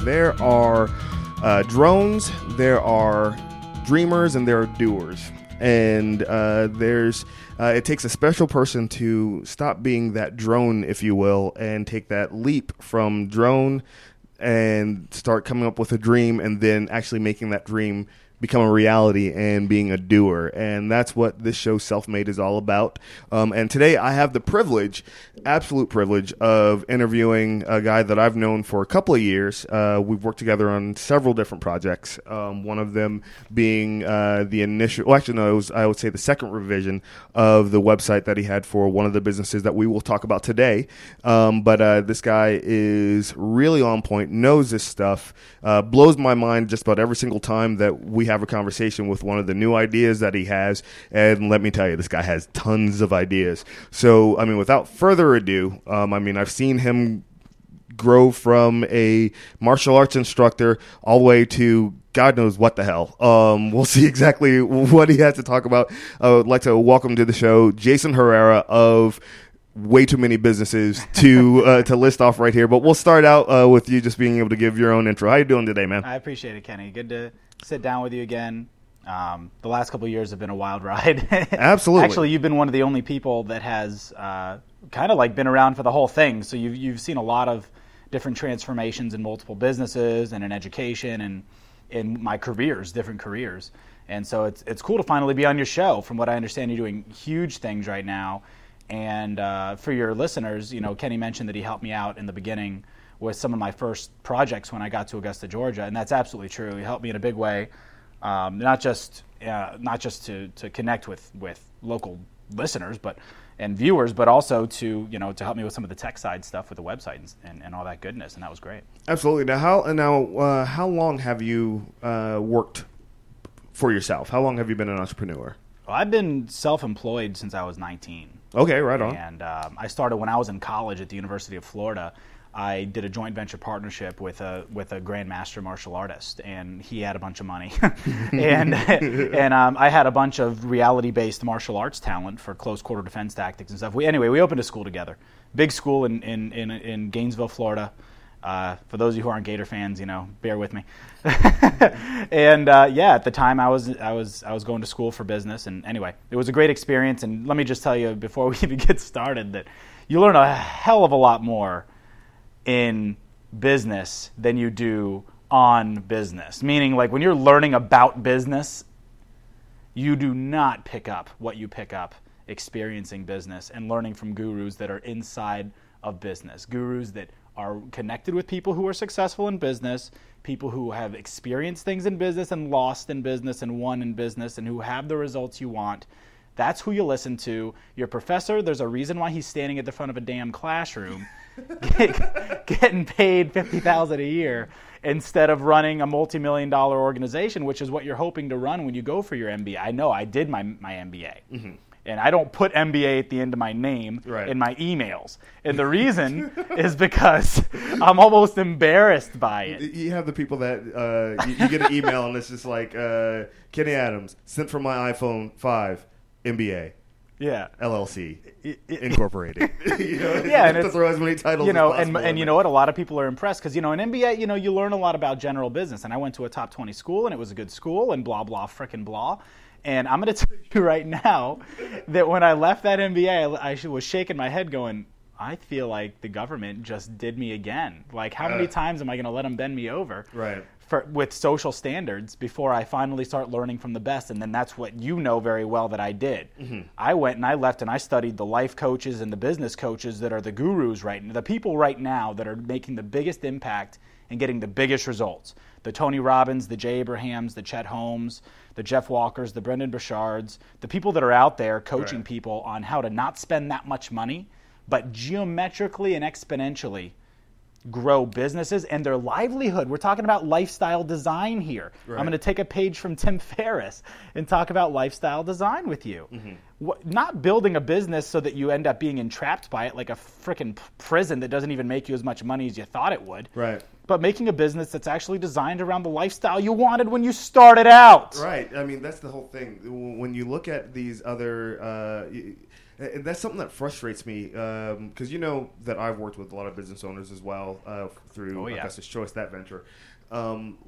there are uh, drones, there are dreamers, and there are doers. And uh, there's uh, it takes a special person to stop being that drone, if you will, and take that leap from drone and start coming up with a dream and then actually making that dream become a reality and being a doer. And that's what this show, Self Made, is all about. Um, and today I have the privilege, absolute privilege, of interviewing a guy that I've known for a couple of years. Uh, we've worked together on several different projects, um, one of them being uh, the initial, well, actually, no, it was, I would say the second revision of the website that he had for one of the businesses that we will talk about today. Um, but uh, this guy is really on point, knows this stuff, uh, blows my mind just about every single time that we have a conversation with one of the new ideas that he has. And let me tell you, this guy has tons of ideas. So, I mean, without further ado, um, I mean, I've seen him grow from a martial arts instructor all the way to God knows what the hell. Um, we'll see exactly what he has to talk about. I would like to welcome to the show Jason Herrera of way too many businesses to uh, to list off right here. But we'll start out uh, with you just being able to give your own intro. How you doing today, man? I appreciate it, Kenny. Good to sit down with you again. Um, the last couple of years have been a wild ride. Absolutely. Actually, you've been one of the only people that has uh, kind of like been around for the whole thing. So you've you've seen a lot of different transformations in multiple businesses and in education and in my careers, different careers. And so it's it's cool to finally be on your show. From what I understand, you're doing huge things right now. And uh, for your listeners, you know, Kenny mentioned that he helped me out in the beginning with some of my first projects when I got to Augusta, Georgia, and that's absolutely true. He helped me in a big way, um, not just uh, not just to, to connect with with local listeners, but and viewers, but also to you know to help me with some of the tech side stuff with the website and, and, and all that goodness, and that was great. Absolutely. Now, how now uh, how long have you uh, worked for yourself? How long have you been an entrepreneur? Well, I've been self-employed since I was 19. Okay, right on. And um, I started when I was in college at the University of Florida. I did a joint venture partnership with a with a grandmaster martial artist, and he had a bunch of money, and and um, I had a bunch of reality based martial arts talent for close quarter defense tactics and stuff. We anyway we opened a school together, big school in in in, in Gainesville, Florida. Uh, for those of you who aren't Gator fans, you know, bear with me. and uh, yeah, at the time I was I was I was going to school for business, and anyway, it was a great experience. And let me just tell you before we even get started that you learn a hell of a lot more in business than you do on business. Meaning, like when you're learning about business, you do not pick up what you pick up experiencing business and learning from gurus that are inside of business, gurus that are connected with people who are successful in business, people who have experienced things in business and lost in business and won in business and who have the results you want. That's who you listen to. Your professor, there's a reason why he's standing at the front of a damn classroom get, getting paid 50000 a year instead of running a multi-million dollar organization, which is what you're hoping to run when you go for your MBA. I know I did my, my MBA. Mm-hmm and I don't put MBA at the end of my name right. in my emails. And the reason is because I'm almost embarrassed by it. You have the people that uh, you, you, get an email and it's just like uh, Kenny Adams sent from my iPhone five MBA. Yeah, LLC Incorporated. you know, yeah, and to throw as many titles. You know, and and you know what? A lot of people are impressed because you know in MBA, you know, you learn a lot about general business. And I went to a top twenty school, and it was a good school, and blah blah frickin' blah. And I'm going to tell you right now that when I left that MBA, I, I was shaking my head going, I feel like the government just did me again. Like, how many uh, times am I going to let them bend me over? Right. For, with social standards before I finally start learning from the best. And then that's what you know very well that I did. Mm-hmm. I went and I left and I studied the life coaches and the business coaches that are the gurus right now, the people right now that are making the biggest impact and getting the biggest results. The Tony Robbins, the Jay Abrahams, the Chet Holmes, the Jeff Walkers, the Brendon Burchards, the people that are out there coaching right. people on how to not spend that much money, but geometrically and exponentially grow businesses and their livelihood. We're talking about lifestyle design here. Right. I'm going to take a page from Tim Ferriss and talk about lifestyle design with you. Mm-hmm. What, not building a business so that you end up being entrapped by it like a freaking prison that doesn't even make you as much money as you thought it would. Right but making a business that's actually designed around the lifestyle you wanted when you started out. Right. I mean, that's the whole thing. When you look at these other, uh, and that's something that frustrates me because you know that I've worked with a lot of business owners as well uh, through Oh, yeah. Augustus Choice that venture. Um,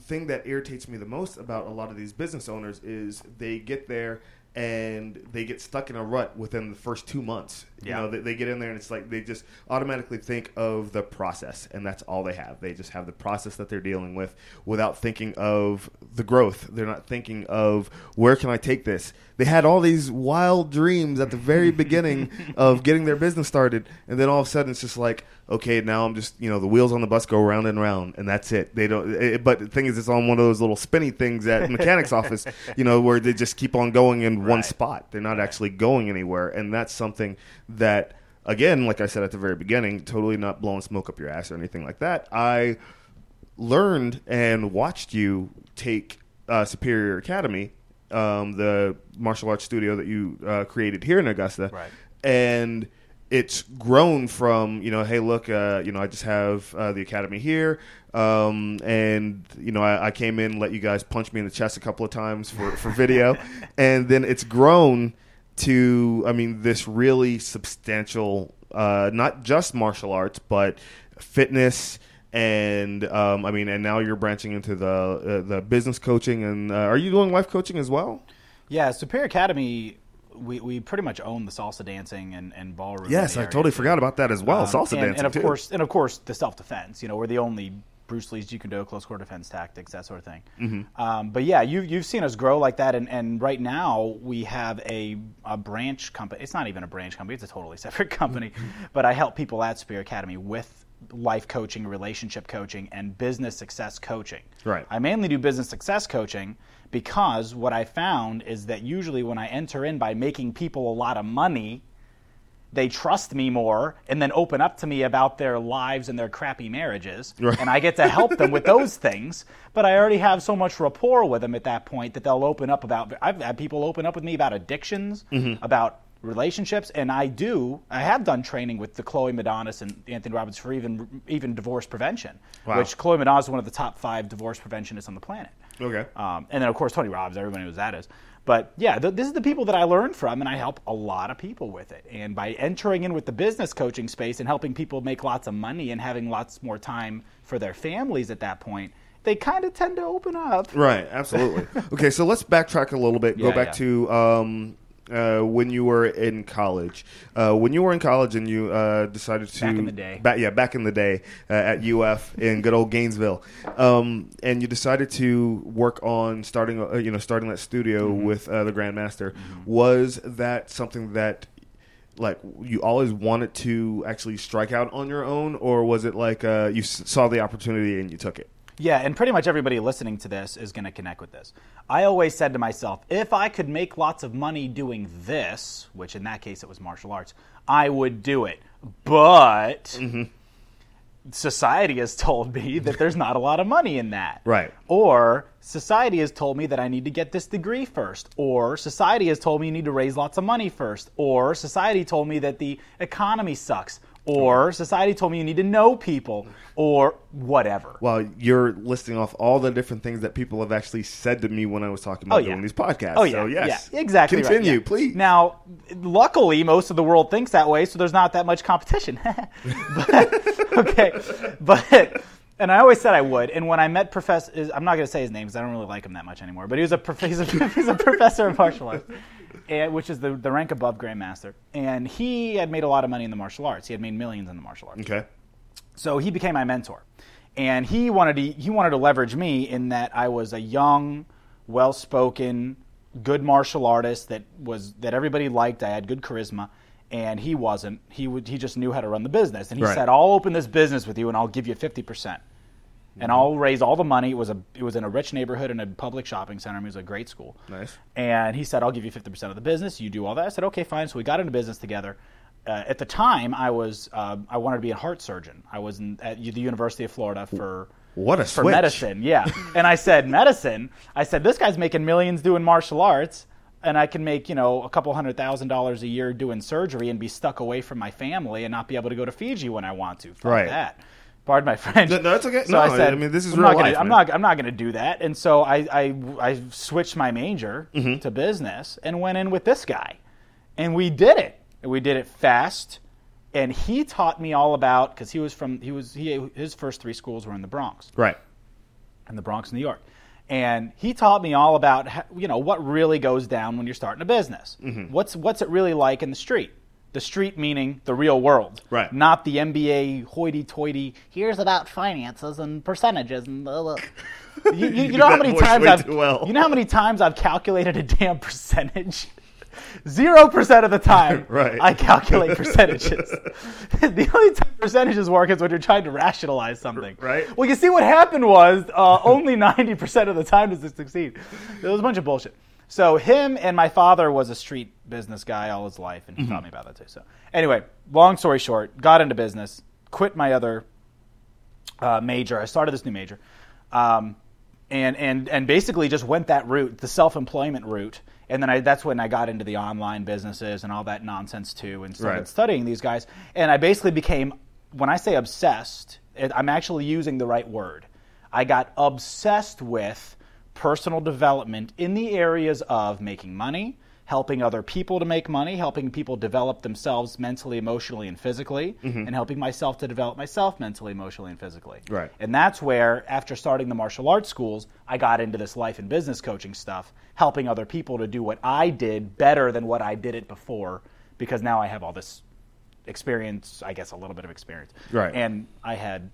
thing that irritates me the most about a lot of these business owners is they get there and they get stuck in a rut within the first two months. You Yeah. know, they, they get in there and it's like they just automatically think of the process, and that's all they have. They just have the process that they're dealing with without thinking of the growth. They're not thinking of where can I take this. They had all these wild dreams at the very beginning of getting their business started, and then all of a sudden it's just like, okay, now I'm just you know the wheels on the bus go round and round, and that's it. They don't. It, but the thing is, it's on one of those little spinny things at mechanic's office, you know, where they just keep on going in one spot. They're not actually going anywhere, and that's something that, again, like I said at the very beginning, totally not blowing smoke up your ass or anything like that. I learned and watched you take uh, Superior Academy, um, the martial arts studio that you uh, created here in Augusta, Right. and it's grown from you know, hey, look, uh, you know, I just have uh, the academy here, um, and you know, I, I came in, let you guys punch me in the chest a couple of times for for video, and then it's grown to, I mean, this really substantial, uh, not just martial arts, but fitness. And um, I mean, and now you're branching into the uh, the business coaching, and uh, are you doing life coaching as well? Yeah, Superior Academy. We, we pretty much own the salsa dancing and, and ballroom. Yes, I totally forgot about that as well. Um, Salsa and, dancing and of too. course, and of course, the self defense. You know, we're the only Bruce Lee's Jeet Kune Do, close quarter defense tactics, that sort of thing. Mm-hmm. Um, but yeah, you you've seen us grow like that, and, and right now we have a a branch company. It's not even a branch company; it's a totally separate company. but I help people at Superior Academy with life coaching, relationship coaching, and business success coaching. Right. I mainly do business success coaching because what I found is that usually when I enter in by making people a lot of money, they trust me more and then open up to me about their lives and their crappy marriages. Right. And I get to help them with those things. But I already have so much rapport with them at that point that they'll open up about. I've had people open up with me about addictions, Mm-hmm. about relationships, and I do. I have done training with the Cloé Madanes and Anthony Robbins for even even divorce prevention, Wow. which Cloé Madanes is one of the top five divorce preventionists on the planet. Okay. Um, and then, of course, Tony Robbins, everybody knows that is. But yeah, th- this is the people that I learned from, and I help a lot of people with it. And by entering in with the business coaching space and helping people make lots of money and having lots more time for their families at that point, they kind of tend to open up. Right, absolutely. okay, so let's backtrack a little bit. Go back yeah. to um, uh, when you were in college. Uh, when you were in college and you uh, decided to Back in the day. ba- yeah, back in the day uh, at UF in good old Gainesville, um, and you decided to work on starting, uh, you know, starting that studio Mm-hmm. with uh, the Grandmaster. Was that something that like you always wanted to actually strike out on your own, or was it like uh, you s- saw the opportunity and you took it? Yeah, and pretty much everybody listening to this is going to connect with this. I always said to myself, if I could make lots of money doing this, which in that case it was martial arts, I would do it. But mm-hmm. society has told me that there's not a lot of money in that. Right. Or society has told me that I need to get this degree first. Or society has told me you need to raise lots of money first. Or society told me that the economy sucks. Or society told me you need to know people. Or whatever. Well, you're listing off all the different things that people have actually said to me when I was talking about Oh, yeah. doing these podcasts. Oh yeah, so, yes. yeah, exactly. right, Continue, yeah. please. Now, luckily, most of the world thinks that way, so there's not that much competition. but, okay, but and I always said I would. And when I met Professor, I'm not going to say his name because I don't really like him that much anymore. But he was a prof- he's a, he's a professor of martial arts. And, which is the, the rank above Grandmaster. And he had made a lot of money in the martial arts. He had made millions in the martial arts. okay. So he became my mentor, and he wanted to he wanted to leverage me in that I was a young, well-spoken, good martial artist that was that everybody liked. I had good charisma, and he wasn't. He would he just knew how to run the business, and he Right. said, "I'll open this business with you, and I'll give you fifty percent." And I'll raise all the money. It was a it was in a rich neighborhood in a public shopping center. It was a great school. Nice. And he said, I'll give you 50% of the business. You do all that. I said, okay, fine. So we got into business together. Uh, at the time, I was uh, I wanted to be a heart surgeon. I was in, at the University of Florida for What a for switch. medicine. Yeah, and I said medicine. I said this guy's making millions doing martial arts, and I can make you know a couple hundred thousand dollars a year doing surgery and be stuck away from my family and not be able to go to Fiji when I want to. Fuck Right. that. Pardon my French. No, that's okay. So No, I said, I mean, this is I'm real not gonna, life, I'm man. not. I'm not going to do that. And so I, I, I switched my major Mm-hmm. to business and went in with this guy. and we did it. And we did it fast. And he taught me all about because he was from he was he his first three schools were in the Bronx, Right. in the Bronx, New York. And he taught me all about you know what really goes down when you're starting a business. What's what's it really like in the street? The street meaning the real world, Right. Not the MBA hoity-toity. Here's about finances and percentages and blah, blah. You, you, you know how many times I've well. you know how many times I've calculated a damn percentage. Zero percent of the time, Right. I calculate percentages. the only time percentages work is when you're trying to rationalize something. Right. Well, you see, what happened was uh, only ninety percent of the time does it succeed. It was a bunch of bullshit. So him and my father was a street business guy all his life, and he taught me about that too. So anyway, long story short, got into business, quit my other uh, major. I started this new major, um, and and and basically just went that route, the self-employment route. And then I, that's when I got into the online businesses and all that nonsense too, and started Right. studying these guys. And I basically became, when I say obsessed, I'm actually using the right word. I got obsessed with personal development in the areas of making money, helping other people to make money, helping people develop themselves mentally, emotionally, and physically, mm-hmm. and helping myself to develop myself mentally, emotionally, and physically. Right. And that's where, after starting the martial arts schools, I got into this life and business coaching stuff, helping other people to do what I did better than what I did it before, because now I have all this experience, I guess a little bit of experience. Right. And I had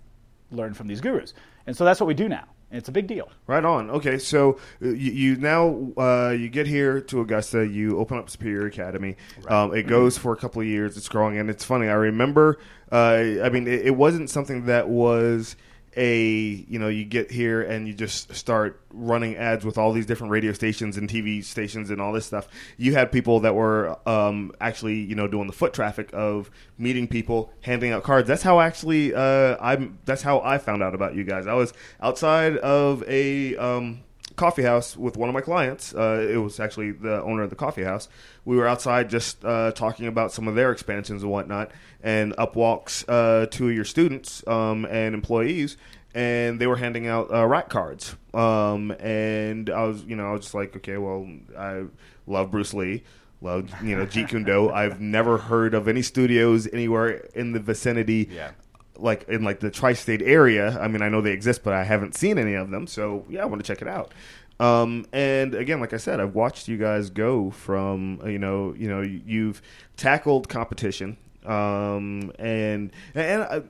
learned from these gurus. And so that's what we do now. And it's a big deal. Right on. Okay, so uh, you, you now uh, you get here to Augusta. You open up Superior Academy. Um, it goes for a couple of years. It's growing, and it's funny. I remember. Uh, I mean, it, it wasn't something that was a you know you get here and you just start running ads with all these different radio stations and TV stations and all this stuff. You had people that were um, actually you know doing the foot traffic of meeting people, handing out cards. That's how actually uh, I'm. That's how I found out about you guys. I was outside of a. Um, coffee house with one of my clients. Uh, it was actually the owner of the coffee house. We were outside just uh, talking about some of their expansions and whatnot, and up walks uh, two of your students um, and employees, and they were handing out uh, rat cards. Um, and I was, you know, I was just like, okay, well, I love Bruce Lee. Love, you know, Jeet Kune Do. I've never heard of any studios anywhere in the vicinity Yeah. Like in like the tri-state area. I mean, I know they exist, but I haven't seen any of them. So yeah, I want to check it out. Um, and again, like I said, I've watched you guys go from uh, you know you know you've tackled competition, um, and and uh,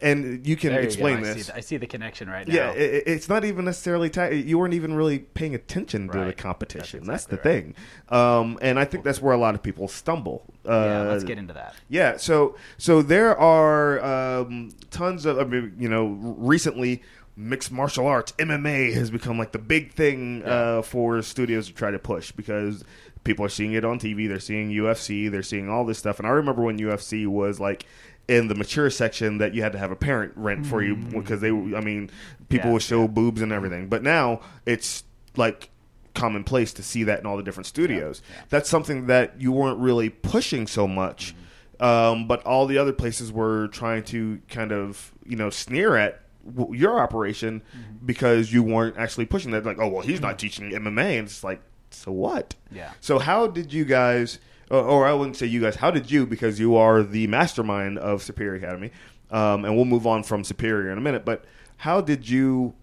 and you can you go. explain I see this. the- I see the connection right Yeah, now. it, it's not even necessarily ta- you weren't even really paying attention to the competition. That's That's, exactly the thing, um, and I think that's where a lot of people stumble. Uh, yeah, let's get into that. yeah, so so there are um, tons of I mean, you know recently mixed martial arts MMA has become like the big thing uh, for studios to try to push because people are seeing it on TV, they're seeing UFC, they're seeing all this stuff, and I remember when UFC was like. In the mature section, that you had to have a parent rent for you mm. because they, I mean, people Yeah, would show boobs and everything. But now it's like commonplace to see that in all the different studios. That's something that you weren't really pushing so much, mm-hmm. um, but all the other places were trying to kind of you know sneer at w- your operation mm-hmm. because you weren't actually pushing that. Like, oh well, he's not mm-hmm. teaching MMA, and it's like, so what? Yeah. So how did you guys, or, or I wouldn't say you guys, how did you, because you are the mastermind of Superior Academy, um, and we'll move on from Superior in a minute, but how did you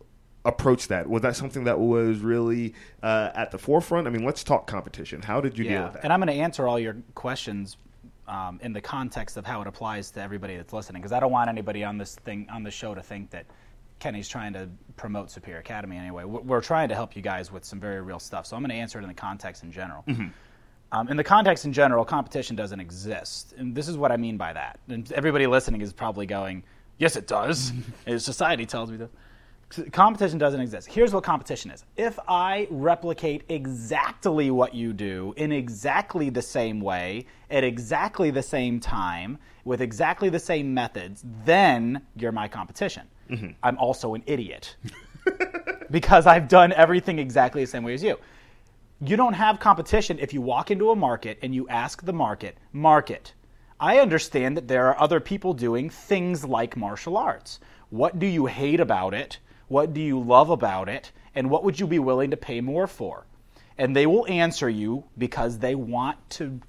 approach that? Was that something that was really uh, at the forefront? I mean, let's talk competition. How did you deal with that? And I'm going to answer all your questions um, in the context of how it applies to everybody that's listening, because I don't want anybody on this thing on the show to think that Kenny's trying to promote Superior Academy anyway. We're, trying to help you guys with some very real stuff. So I'm going to answer it in the context in general. Mm-hmm. Um, in the context in general, competition doesn't exist, and this is what I mean by that. And everybody listening is probably going, "Yes, it does." society tells me that competition doesn't exist. Here's what competition is. If I replicate exactly what you do in exactly the same way, at exactly the same time, with exactly the same methods, then you're my competition. Mm-hmm. I'm also an idiot because I've done everything exactly the same way as you. You don't have competition if you walk into a market and you ask the market, market, I understand that there are other people doing things like martial arts. What do you hate about it? What do you love about it? And what would you be willing to pay more for? And they will answer you because they want to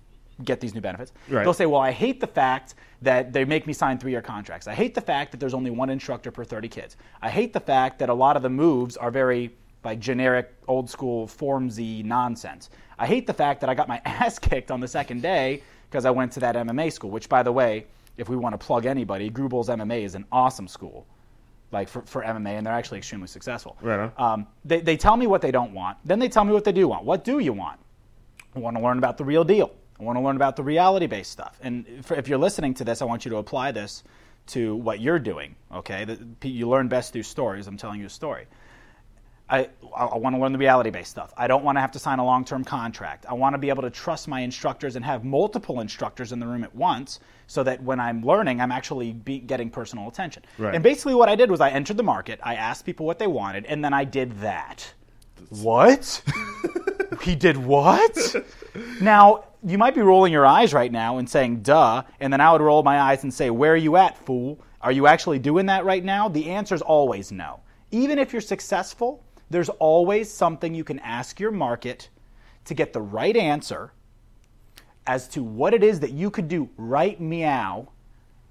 get these new benefits. Right. They'll say, well, I hate the fact that they make me sign three year contracts. I hate the fact that there's only one instructor per 30 kids. I hate the fact that a lot of the moves are very like generic, old school, formsy nonsense. I hate the fact that I got my ass kicked on the second day because I went to that MMA school, which, by the way, if we want to plug anybody, Grubel's MMA is an awesome school like for, for MMA, and they're actually extremely successful. Right. Um, they, they tell me what they don't want. Then they tell me what they do want. What do you want? I want to learn about the real deal. I want to learn about the reality based stuff. And if, if you're listening to this, I want you to apply this to what you're doing. Okay, you learn best through stories. I'm telling you a story. I, I want to learn the reality based stuff. I don't want to have to sign a long term contract. I want to be able to trust my instructors and have multiple instructors in the room at once so that when I'm learning, I'm actually be, getting personal attention. Right. And basically, what I did was I entered the market, I asked people what they wanted, and then I did that. What? he did what? now, you might be rolling your eyes right now and saying, duh, and then I would roll my eyes and say, where are you at, fool? Are you actually doing that right now? The answer is always no. Even if you're successful, there's always something you can ask your market to get the right answer as to what it is that you could do right meow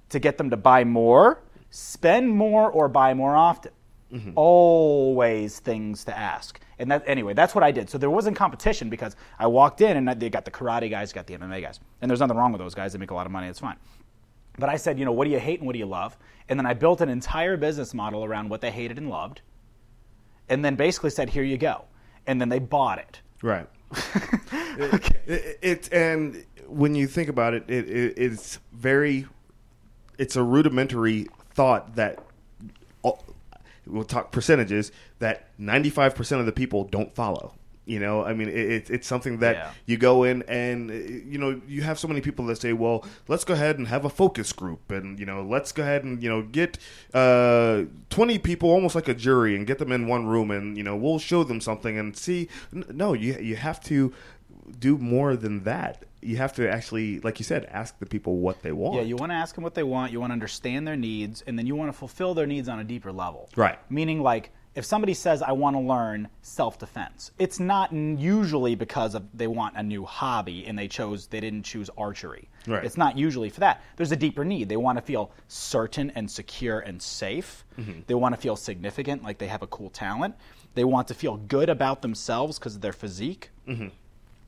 to get them to buy more, spend more, or buy more often. Mm-hmm. Always things to ask. And that anyway, that's what I did. So there wasn't competition because I walked in and they got the karate guys, got the MMA guys. And there's nothing wrong with those guys. They make a lot of money. It's fine. But I said, you know, what do you hate and what do you love? And then I built an entire business model around what they hated and loved. And then basically said, here you go. And then they bought it. Right. it, it, it- and when you think about it, it, it, it's very, it's a rudimentary thought that all- we'll talk percentages that ninety five percent of the people don't follow. You know, I mean, it, it's it's something that Yeah. you go in and you know you have so many people that say, well, let's go ahead and have a focus group, and you know, let's go ahead and you know get uh, twenty people, almost like a jury, and get them in one room, and you know, we'll show them something and see. No, you you have to do more than that. You have to actually, like you said, ask the people what they want. Yeah, you want to ask them what they want, you want to understand their needs, and then you want to fulfill their needs on a deeper level. Right. Meaning, like, if somebody says, I want to learn self defense, it's not usually because of they want a new hobby and they chose, they didn't choose archery. Right. It's not usually for that. There's a deeper need. They want to feel certain and secure and safe. Mm-hmm. They want to feel significant, like they have a cool talent. They want to feel good about themselves because of their physique. Mm-hmm.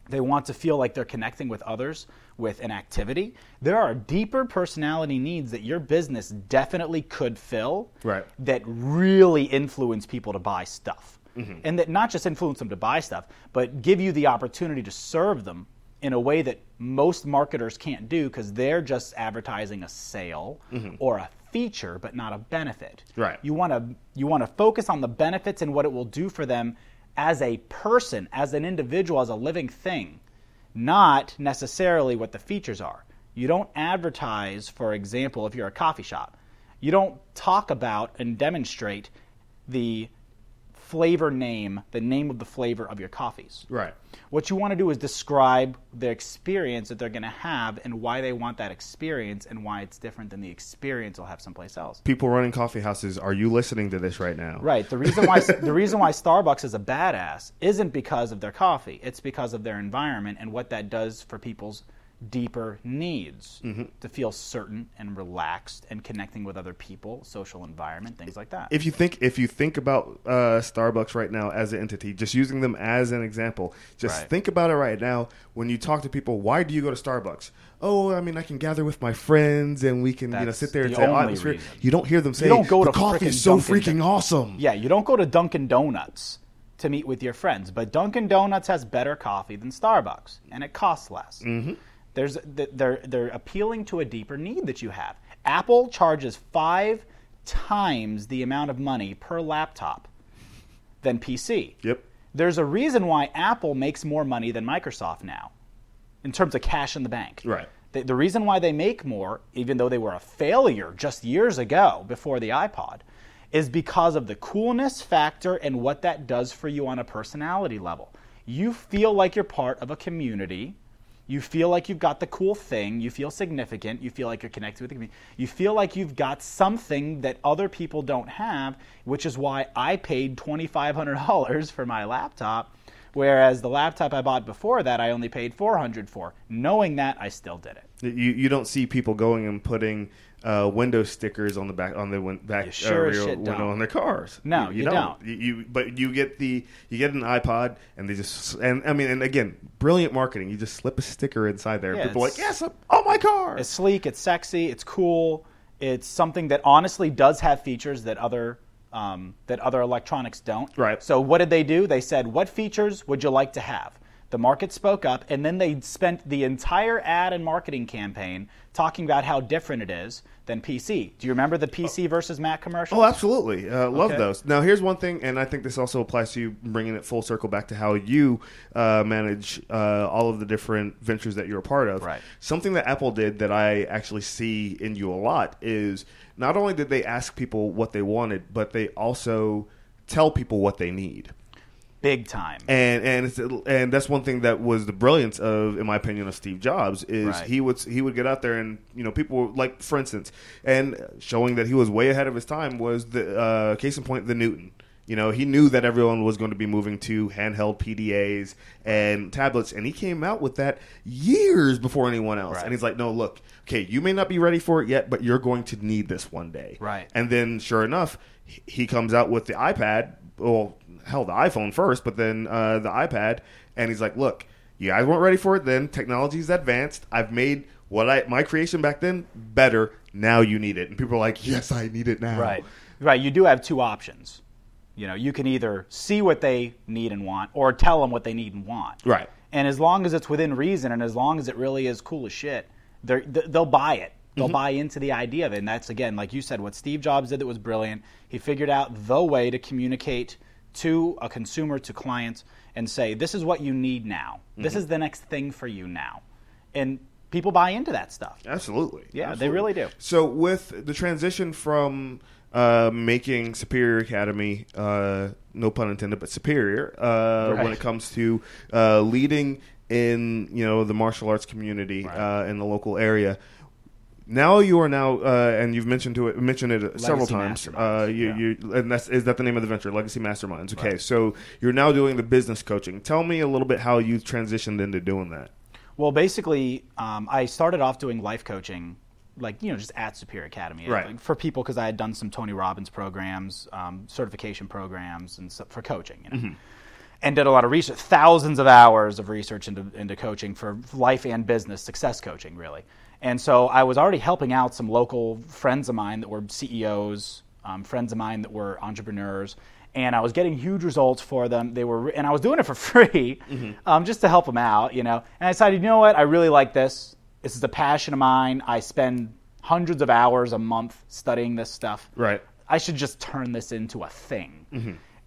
They want to feel like they're connecting with others with an activity. There are deeper personality needs that your business definitely could fill Right. that really influence people to buy stuff. Mm-hmm. And that not just influence them to buy stuff, but give you the opportunity to serve them in a way that most marketers can't do because they're just advertising a sale mm-hmm. or a feature but not a benefit. Right. You want to you want to focus on the benefits and what it will do for them as a person, as an individual, as a living thing, not necessarily what the features are. You don't advertise, for example, if you're a coffee shop, you don't talk about and demonstrate the flavor name, the name of the flavor of your coffees. Right. What you want to do is describe the experience that they're going to have and why they want that experience and why it's different than the experience they'll have someplace else. People running coffee houses, are you listening to this right now? Right. The reason why the reason why Starbucks is a badass isn't because of their coffee. It's because of their environment and what that does for people's deeper needs to feel certain and relaxed and connecting with other people, social environment, things like that. if you think if you think about uh, Starbucks right now as an entity, just using them as an example, just Right. think about it right now. When you talk to people, why do you go to Starbucks? Oh, I mean, I can gather with my friends and we can you know sit there and the say, oh, atmosphere." reason. You don't hear them say, you don't go the to coffee is so Dunkin' freaking Don- awesome. Yeah, you don't go to Dunkin' Donuts to meet with your friends, but Dunkin' Donuts has better coffee than Starbucks, and it costs less. Mm-hmm. There's they're they're appealing to a deeper need that you have. Apple charges five times the amount of money per laptop than PC. Yep. There's a reason why Apple makes more money than Microsoft now, in terms of cash in the bank. Right. The, the reason why they make more, even though they were a failure just years ago before the iPod, is because of the coolness factor and what that does for you on a personality level. You feel like you're part of a community. You feel like you've got the cool thing. You feel significant. You feel like you're connected with the community. You feel like you've got something that other people don't have, which is why I paid $2,500 for my laptop Whereas the laptop I bought before that, I only paid 400 for. Knowing that, I still did it. You you don't see people going and putting uh, window stickers on the back on the win- back You sure uh, rear window don't. on their cars. No, you don't. You, you but you get the you get an iPod and they just and I mean and again brilliant marketing. You just slip a sticker inside there. Yeah, people are like yes on my car. It's sleek, it's sexy, it's cool. It's something that honestly does have features that other um, that other electronics don't. Right. So what did they do? They said, "What features would you like to have?" The market spoke up, and then they spent the entire ad and marketing campaign talking about how different it is than PC. Do you remember the PC versus Mac commercial? Oh, absolutely. Uh, love Okay. those. Now, here's one thing, and I think this also applies to you, bringing it full circle back to how you uh, manage uh, all of the different ventures that you're a part of. Right. Something that Apple did that I actually see in you a lot is not only did they ask people what they wanted, but they also tell people what they need. Big time. And and it's, and that's one thing that was the brilliance of, in my opinion, of Steve Jobs is Right. he would he would get out there and you know people were like for instance, and showing that he was way ahead of his time was the uh, case in point the Newton. You know, he knew that everyone was going to be moving to handheld PDAs and tablets, and he came out with that years before anyone else. Right. And he's like, "No, look, okay, you may not be ready for it yet, but you're going to need this one day." Right. And then, sure enough, he- he comes out with the iPad. Well, hell, the iPhone first, but then uh, the iPad, and he's like, "Look, you guys weren't ready for it then. Technology's advanced. I've made what I my creation back then better. Now you need it." And people are like, "Yes, I need it now." Right. Right. You do have two options. You know, you can either see what they need and want or tell them what they need and want. Right. And as long as it's within reason and as long as it really is cool as shit, they're, th- they'll buy it. They'll buy into the idea of it. And that's, again, like you said, what Steve Jobs did that was brilliant. He figured out the way to communicate to a consumer, to clients, and say, this is what you need now. This is the next thing for you now. And people buy into that stuff. Absolutely. Yeah, they really do. So with the transition from uh, making Superior Academy, uh, no pun intended, but superior uh, Right. when it comes to uh, leading in you know the martial arts community Right. uh, in the local area. Now you are now, uh, and you've mentioned to it, mentioned it several times. Uh, you, yeah. you, and that's is that the name of the venture, Legacy Masterminds? Okay, Right. so you're now doing the business coaching. Tell me a little bit how you transitioned into doing that. Well, basically, um, I started off doing life coaching, like you know, just at Superior Academy, Right. like, for people because I had done some Tony Robbins programs, um, certification programs, and stuff for coaching, you know. Mm-hmm. And did a lot of research, thousands of hours of research into, into coaching for life and business, success coaching, really. And so I was already helping out some local friends of mine that were CEOs, um, friends of mine that were entrepreneurs, and I was getting huge results for them. They were, and I was doing it for free, um, just to help them out, you know. And I decided, you know what, I really like this. This is a passion of mine. I spend hundreds of hours a month studying this stuff. Right. I should just turn this into a thing.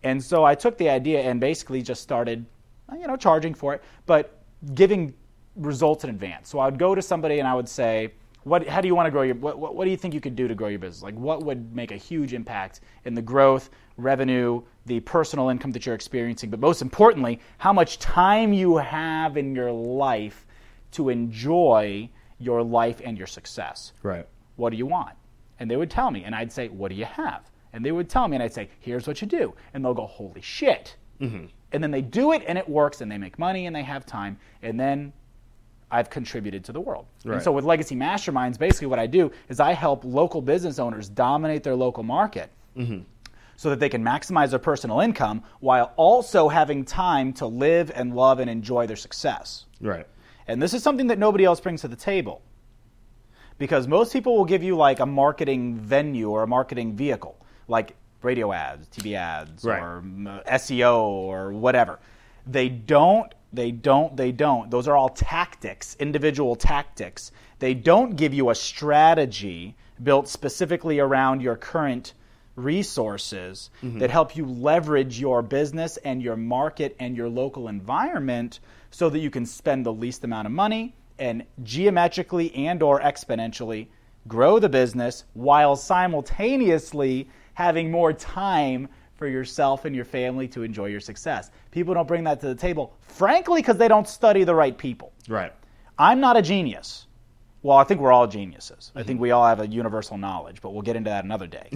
And so I took the idea and basically just started, you know, charging for it, but giving results in advance. So I would go to somebody and I would say, what, how do you want to grow your, what, what, what do you think you could do to grow your business? Like what would make a huge impact in the growth, revenue, the personal income that you're experiencing, but most importantly, how much time you have in your life to enjoy your life and your success Right. what do you want? And they would tell me, and I'd say, what do you have? And they would tell me, and I'd say, here's what you do. And they'll go, holy shit. Mm-hmm. And then they do it, and it works, and they make money, and they have time, and then I've contributed to the world. Right. And so with Legacy Masterminds, basically what I do is I help local business owners dominate their local market. Mm-hmm. So that they can maximize their personal income while also having time to live and love and enjoy their success. Right. And this is something that nobody else brings to the table. Because most people will give you like a marketing venue or a marketing vehicle, like radio ads, TV ads, Right. or mm, SEO or whatever. They don't, they don't, they don't. Those are all tactics, individual tactics. They don't give you a strategy built specifically around your current resources mm-hmm. that help you leverage your business and your market and your local environment so that you can spend the least amount of money and geometrically and or exponentially grow the business while simultaneously having more time for yourself and your family to enjoy your success. People don't bring that to the table, frankly, because they don't study the right people. Right. I'm not a genius. Well, I think we're all geniuses. I think mm-hmm. we all have a universal knowledge, but we'll get into that another day.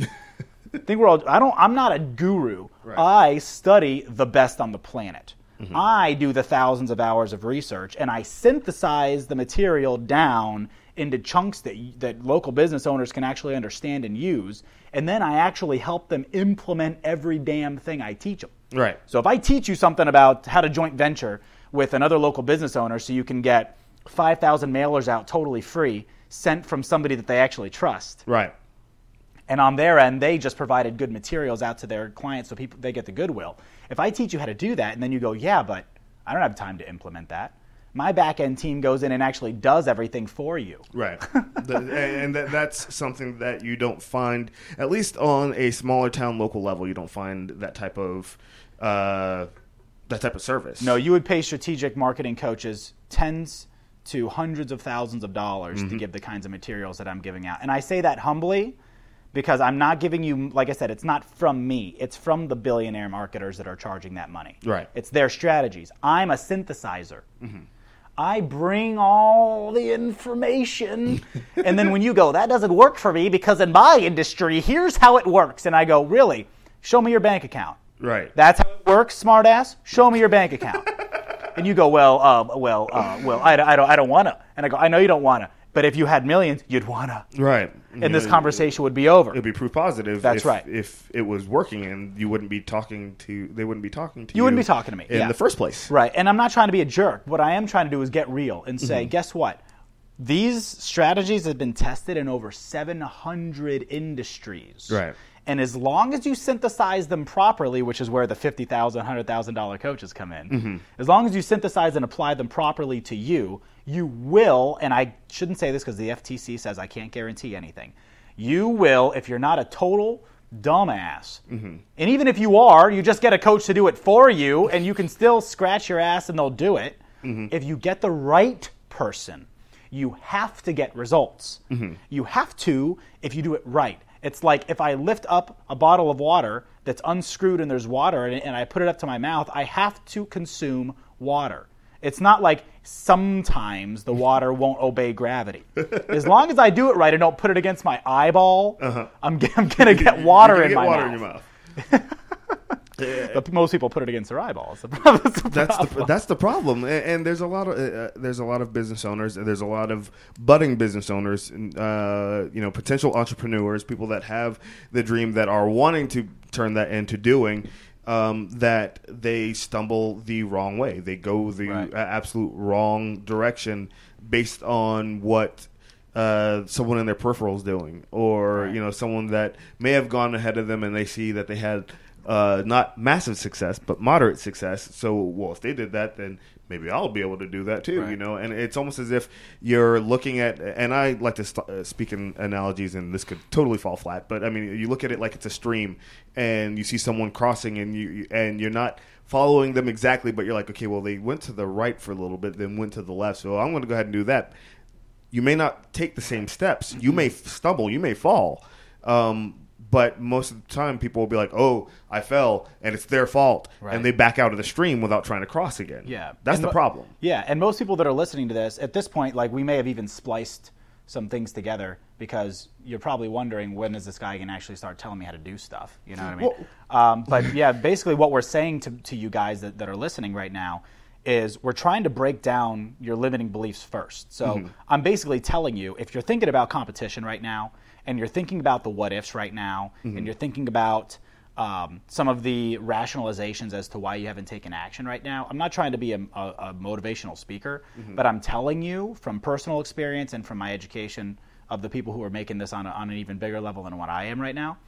I think we're all. I don't. I'm not a guru. Right. I study the best on the planet. Mm-hmm. I do the thousands of hours of research and I synthesize the material down into chunks that that local business owners can actually understand and use, and then I actually help them implement every damn thing I teach them. Right. So if I teach you something about how to joint venture with another local business owner so you can get 5,000 mailers out totally free sent from somebody that they actually trust. Right. And on their end, they just provided good materials out to their clients so people they get the goodwill. If I teach you how to do that and then you go, "Yeah, but I don't have time to implement that." My back end team goes in and actually does everything for you. Right. the, and that, that's something that you don't find, at least on a smaller town local level, you don't find that type of uh, that type of service. No, you would pay strategic marketing coaches tens to hundreds of thousands of dollars to give the kinds of materials that I'm giving out. And I say that humbly because I'm not giving you, like I said, it's not from me. It's from the billionaire marketers that are charging that money. Right. It's their strategies. I'm a synthesizer. I bring all the information. and then when you go, that doesn't work for me because in my industry, here's how it works. And I go, really? Show me your bank account. Right. That's how it works, smartass. Show me your bank account. and you go, well, uh, well, uh, well, I, I don't, I don't want to. And I go, I know you don't want to. But if you had millions, you'd want to. right. And this conversation would be over. It'd be proof positive. That's if, right. If it was working, and you wouldn't be talking to, they wouldn't be talking to you. You wouldn't be talking to me, in yeah. the first place. Right. And I'm not trying to be a jerk. What I am trying to do is get real and Mm-hmm. say, guess what? These strategies have been tested in over 700 industries. Right. And as long as you synthesize them properly, which is where the $50,000, $100,000 coaches come in, Mm-hmm. as long as you synthesize and apply them properly to you, you will, and I shouldn't say this because the FTC says I can't guarantee anything, you will, if you're not a total dumbass, Mm-hmm. and even if you are, you just get a coach to do it for you, and you can still scratch your ass and they'll do it. Mm-hmm. If you get the right person, you have to get results. Mm-hmm. You have to if you do it right. It's like if I lift up a bottle of water that's unscrewed and there's water in it and I put it up to my mouth, I have to consume water. It's not like sometimes the water won't obey gravity. As long as I do it right and don't put it against my eyeball, I'm, g- I'm going to get water Uh-huh. In get my water in your mouth. But most people put it against their eyeballs. That's the That's the problem. that's the problem, and, and there's a lot of uh, there's a lot of business owners, and there's a lot of budding business owners, uh, you know, potential entrepreneurs, people that have the dream that are wanting to turn that into doing. Um, that they stumble the wrong way. They go the Right. uh, absolute wrong direction based on what uh, someone in their peripheral is doing, or Right. you know, someone that may have gone ahead of them and they see that they had uh, not massive success, but moderate success. So, well, if they did that, then maybe I'll be able to do that too. You know, and it's almost as if you're looking at. And I like to st- uh, speak in analogies, and this could totally fall flat. But I mean, you look at it like it's a stream, and you see someone crossing, and you and you're not following them exactly, but you're like, okay, well, they went to the right for a little bit, then went to the left, so I'm going to go ahead and do that you may not take the same steps. You may f- stumble. You may fall. Um, but most of the time, people will be like, "Oh, I fell, and it's their fault," Right. and they back out of the stream without trying to cross again. Yeah, that's And the mo- problem. Yeah, and most people that are listening to this at this point, like we may have even spliced some things together because you're probably wondering when is this guy going to actually start telling me how to do stuff? You know what I mean? um, but yeah, basically what we're saying to, to you guys that, that are listening right now is we're trying to break down your limiting beliefs first. So I'm basically telling you if you're thinking about competition right now and you're thinking about the what ifs right now and you're thinking about um, some of the rationalizations as to why you haven't taken action right now. I'm not trying to be a, a, a motivational speaker, but I'm telling you from personal experience and from my education of the people who are making this on, a, on an even bigger level than what I am right now.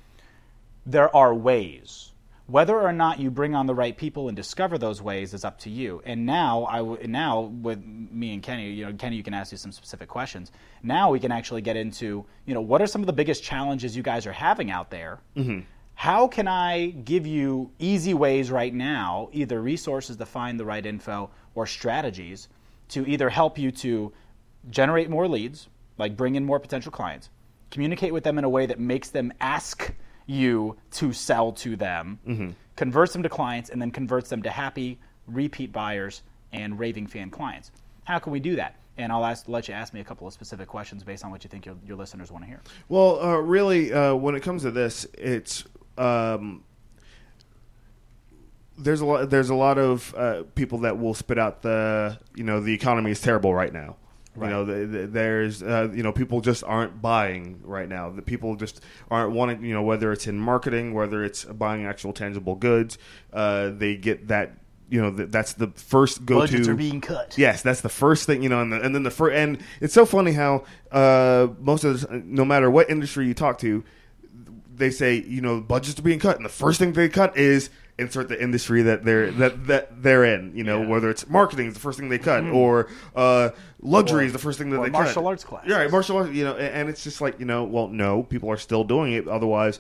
There are ways. Whether or not you bring on the right people and discover those ways is up to you. And now, I w- now with me and Kenny, you know, Kenny, you can ask you some specific questions. Now we can actually get into, you know, what are some of the biggest challenges you guys are having out there? Mm-hmm. How can I give you easy ways right now, either resources to find the right info or strategies to either help you to generate more leads, like bring in more potential clients, communicate with them in a way that makes them ask you to sell to them, converts them to clients, and then converts them to happy repeat buyers and raving fan clients. How can we do that? And I'll ask, let you ask me a couple of specific questions based on what you think your, your listeners want to hear. Well, uh, really, uh, when it comes to this, it's um, there's a lot there's a lot of uh, people that will spit out the you know the economy is terrible right now. Right. You know, the, the, there's uh, you know people just aren't buying right now. The people just aren't wanting. You know, whether it's in marketing, whether it's buying actual tangible goods, uh, they get that. You know, th- that's the first go Budgets to. are being cut. Yes, that's the first thing, you know, and, the, and then the first, and it's so funny how uh, most of the, no matter what industry you talk to, they say, you know, budgets are being cut, and the first thing they cut is insert the industry that they're that that they're in. You know, Yeah. whether it's marketing is the first thing they cut, or uh, luxury is the first thing that or they martial cut. arts classes. Yeah, right, martial arts. You know, and, and it's just like you know, well, no, people are still doing it. Otherwise,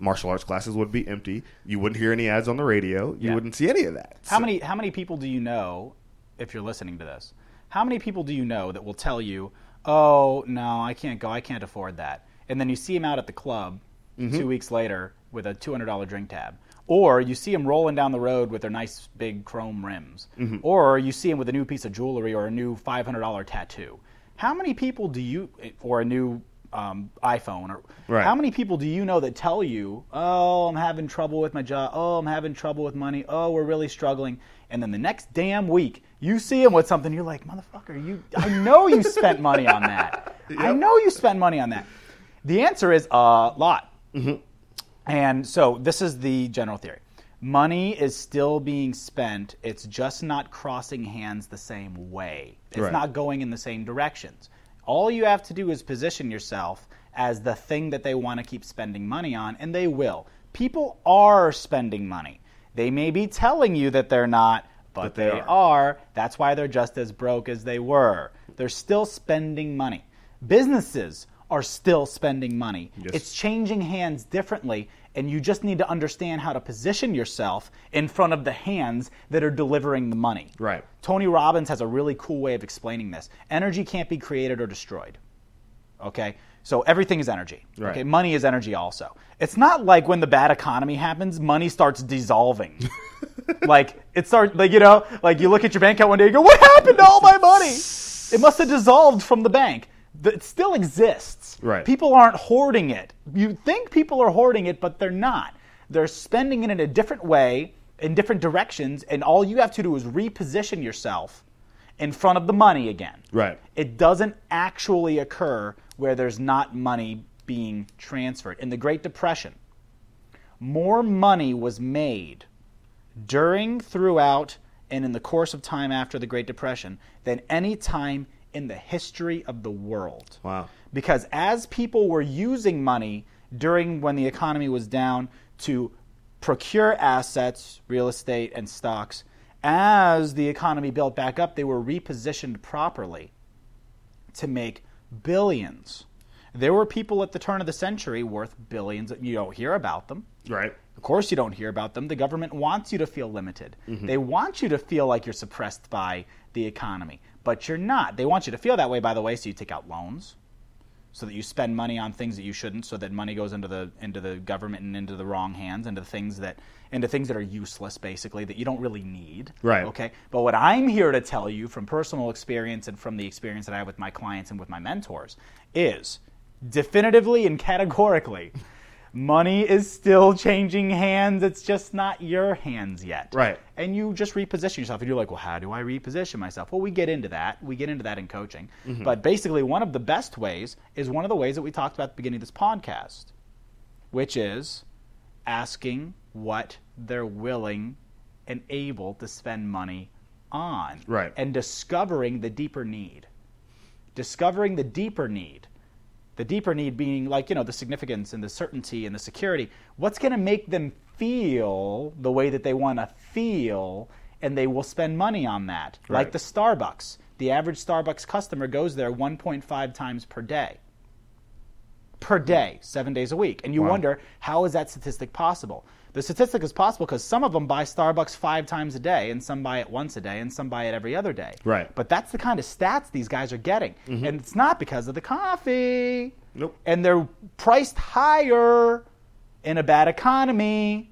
martial arts classes would be empty. You wouldn't hear any ads on the radio. You Yeah. wouldn't see any of that. How So- many how many people do you know, if you're listening to this, how many people do you know that will tell you, "Oh no, I can't go. I can't afford that," and then you see him out at the club Mm-hmm. two weeks later with a two hundred dollar drink tab, or you see him rolling down the road with their nice big chrome rims, Mm-hmm. or you see him with a new piece of jewelry or a new five hundred dollar tattoo. How many people do you, or a new um, iPhone, or Right. how many people do you know that tell you, "Oh, I'm having trouble with my job. Oh, I'm having trouble with money. Oh, we're really struggling." And then the next damn week, you see him with something. You're like, "Motherfucker, you! I know you spent money on that. I know you spent money on that." The answer is a lot. Mm-hmm. And so this is the general theory. Money is still being spent. It's just not crossing hands the same way. It's Right. not going in the same directions. All you have to do is position yourself as the thing that they want to keep spending money on, and they will. People are spending money. They may be telling you that they're not, but, But they they are. are. That's why they're just as broke as they were. They're still spending money. Businesses are still spending money. Yes. It's changing hands differently, and you just need to understand how to position yourself in front of the hands that are delivering the money. Right. Tony Robbins has a really cool way of explaining this. Energy can't be created or destroyed. Okay? So everything is energy. Right. Okay? Money is energy also. It's not like when the bad economy happens, money starts dissolving. like it starts like you know, like you look at your bank account one day and you go, What happened to all my money? It must have dissolved from the bank. Th- It still exists. Right. People aren't hoarding it. You think people are hoarding it, but they're not. They're spending it in a different way, in different directions, and all you have to do is reposition yourself in front of the money again. Right. It doesn't actually occur where there's not money being transferred. In the Great Depression, more money was made during, throughout, and in the course of time after the Great Depression than any time in the history of the world. Wow. Because as people were using money during when the economy was down to procure assets, real estate, and stocks, as the economy built back up, they were repositioned properly to make billions. There were people at the turn of the century worth billions. You don't hear about them. Right. Of course, you don't hear about them. The government wants you to feel limited. Mm-hmm. They want you to feel like you're suppressed by the economy, but you're not. They want you to feel that way, by the way, so you take out loans, so that you spend money on things that you shouldn't, so that money goes into the into the government and into the wrong hands, into things that into things that are useless, basically, that you don't really need. Right. Okay. But what I'm here to tell you from personal experience and from the experience that I have with my clients and with my mentors is definitively and categorically money is still changing hands. It's just not your hands yet. Right. And you just reposition yourself. And you're like, well, how do I reposition myself? Well, we get into that. We get into that in coaching. Mm-hmm. But basically, one of the best ways is one of the ways that we talked about at the beginning of this podcast, which is asking what they're willing and able to spend money on. Right. And discovering the deeper need. Discovering the deeper need. The deeper need being like, you know, the significance and the certainty and the security. What's going to make them feel the way that they want to feel and they will spend money on that. Like the Starbucks. The average Starbucks customer goes there 1.5 times per day per day, seven days a week. And you Wow. wonder, how is that statistic possible? The statistic is possible because some of them buy Starbucks five times a day, and some buy it once a day, and some buy it every other day. Right. But that's the kind of stats these guys are getting. Mm-hmm. And it's not because of the coffee. Nope. And they're priced higher in a bad economy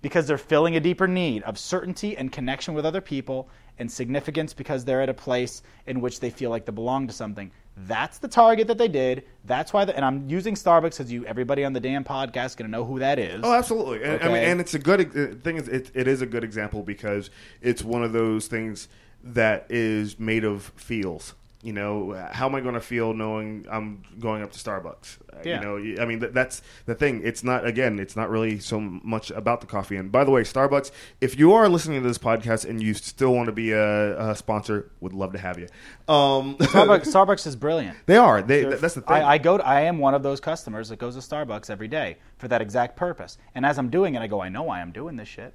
because they're filling a deeper need of certainty and connection with other people and significance because they're at a place in which they feel like they belong to something. That's the target that they did. That's why, the, and I'm using Starbucks because you, everybody on the damn podcast, is going to know who that is. Oh, absolutely. And, I mean, and it's a good uh, thing. Is it, it is a good example because it's one of those things that is made of feels. You know, how am I going to feel knowing I'm going up to Starbucks? Uh, Yeah. You know, I mean, that's the thing. It's not again. It's not really so much about the coffee. And by the way, Starbucks. If you are listening to this podcast and you still want to be a, a sponsor, would love to have you. Um, Starbucks, Starbucks is brilliant. they are. They. th- that's the thing. I, I go. To, I am one of those customers that goes to Starbucks every day for that exact purpose. And as I'm doing it, I go, I know why I'm doing this shit.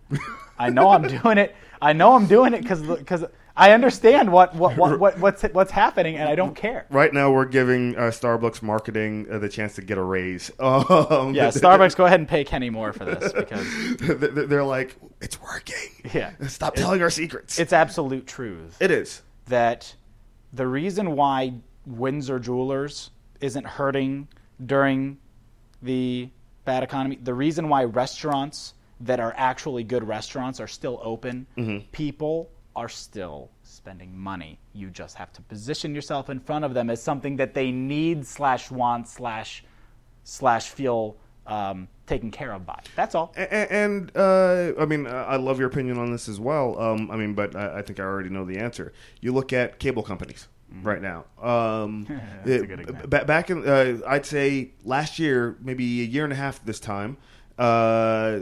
I know I'm doing it. I know I'm doing it because because I understand what, what, what, what what's what's happening, and I don't care. Right now, we're giving uh, Starbucks marketing uh, the chance to get a raise. Um, Yeah, Starbucks, go ahead and pay Kenny more for this because they're they're like, it's working. Yeah. Stop telling our secrets. it's absolute truth it is. that the reason why Windsor Jewelers isn't hurting during the bad economy, the reason why restaurants that are actually good restaurants are still open, people are still spending money. You just have to position yourself in front of them as something that they need slash want slash slash feel um, taken care of by. That's all. A- And uh, I mean, I love your opinion on this as well. Um, I mean, but I, I think I already know the answer. You look at cable companies right now. Um, Mm-hmm. That's a good it- example. back in, uh, I'd say last year, maybe a year and a half this time. Uh,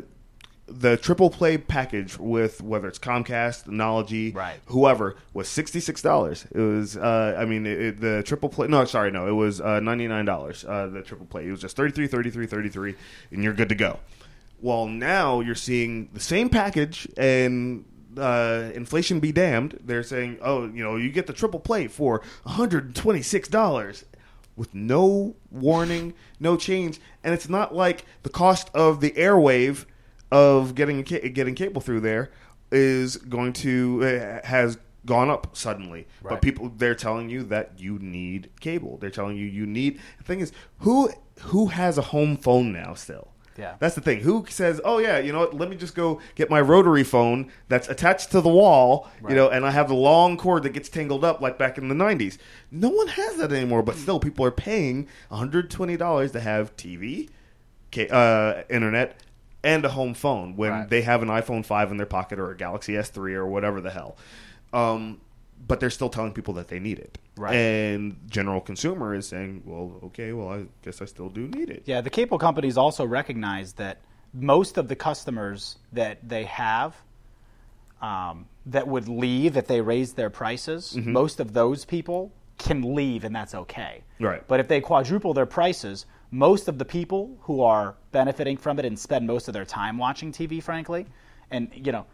the triple play package with whether it's Comcast, Knology, Right. whoever was sixty six dollars. It was, uh, I mean, it, it- the triple play. No, sorry, no, it was uh, ninety nine dollars. Uh, the triple play. It was just 33 33 33 and you're good to go. Well, now you're seeing the same package and. Uh, inflation be damned. They're saying, oh, you know, you get the triple play for $126 with no warning, no change, and it's not like the cost of the airwave of getting getting cable through there is going to uh, has gone up suddenly. But people they're telling you that you need cable. They're telling you you need. The thing is, who who has a home phone now still? Yeah. That's the thing. Who says, "Oh yeah, you know what? Let me just go get my rotary phone that's attached to the wall, you know, and I have the long cord that gets tangled up like back in the '90s." No one has that anymore. But still, people are paying 120 dollars to have TV, uh, internet, and a home phone when Right. they have an iPhone 5 in their pocket or a Galaxy S3 or whatever the hell. Um, but they're still telling people that they need it. Right. And general consumer is saying, "Well, okay, well, I guess I still do need it." Yeah, the cable companies also recognize that most of the customers that they have um, that would leave if they raised their prices, Mm-hmm. most of those people can leave and that's okay. Right. But if they quadruple their prices, most of the people who are benefiting from it and spend most of their time watching TV, frankly, and you know,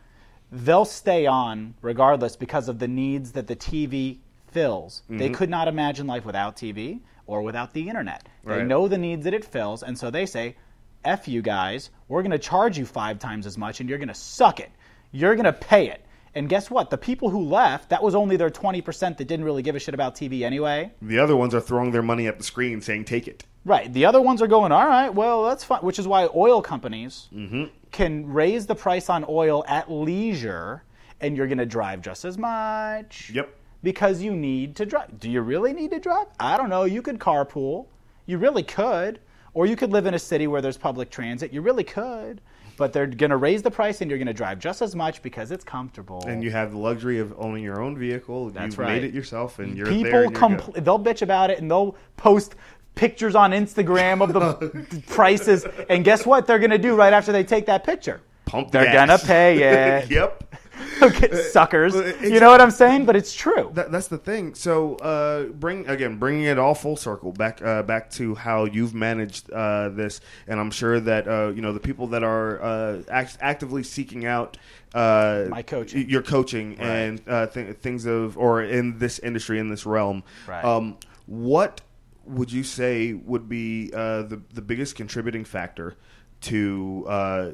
they'll stay on regardless because of the needs that the TV fills. They Mm-hmm. could not imagine life without TV or without the internet. They Right. know the needs that it fills, and so they say, F you guys, we're going to charge you five times as much and you're going to suck it. You're going to pay it. And guess what? The people who left, that was only their 20% that didn't really give a shit about TV anyway. The other ones are throwing their money at the screen saying, "Take it." Right. The other ones are going, all right, well, that's fine, which is why oil companies mm-hmm. can raise the price on oil at leisure and you're going to drive just as much. Yep. Because you need to drive. Do you really need to drive? I don't know. You could carpool. You really could. Or you could live in a city where there's public transit. You really could. But they're going to raise the price and you're going to drive just as much because it's comfortable. And you have the luxury of owning your own vehicle. That's You've right. made it yourself, and you're people there. You're compl- they'll bitch about it and they'll post pictures on Instagram of the prices and guess what they're going to do right after they take that picture Pump they're going to pay it yep. okay, suckers uh, you know what i'm saying but it's true That, that's the thing. So, uh, bring again, bringing it all full circle back uh, back to how you've managed uh, this, and I'm sure that uh, you know the people that are uh, act- actively seeking out uh, My coaching. your coaching, and uh, th- things of or in this industry in this realm. Right. Um, what would you say would be uh, the the biggest contributing factor to uh,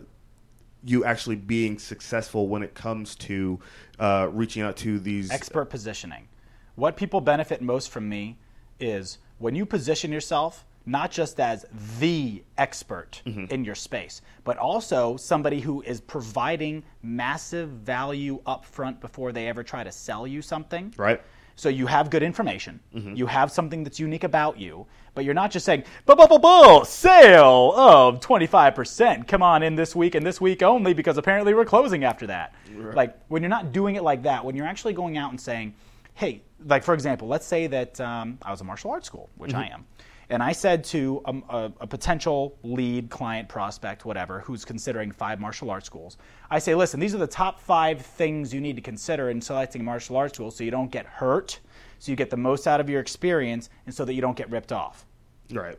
you actually being successful when it comes to uh, reaching out to these expert positioning what people benefit most from me is when you position yourself not just as the expert Mm-hmm. in your space, but also somebody who is providing massive value up front before they ever try to sell you something. right? So you have good information. Mm-hmm. You have something that's unique about you, but you're not just saying, "Bull, bull, bull, bull, sale of 25%. Come on in this week and this week only because apparently we're closing after that." Like when you're not doing it like that, when you're actually going out and saying, "Hey, like for example, let's say that um, I was a martial arts school, which I am." And I said to um, a, a potential lead client, prospect, whatever, who's considering five martial arts schools, I say, listen, these are the top five things you need to consider in selecting a martial arts school so you don't get hurt, so you get the most out of your experience, and so that you don't get ripped off. Right.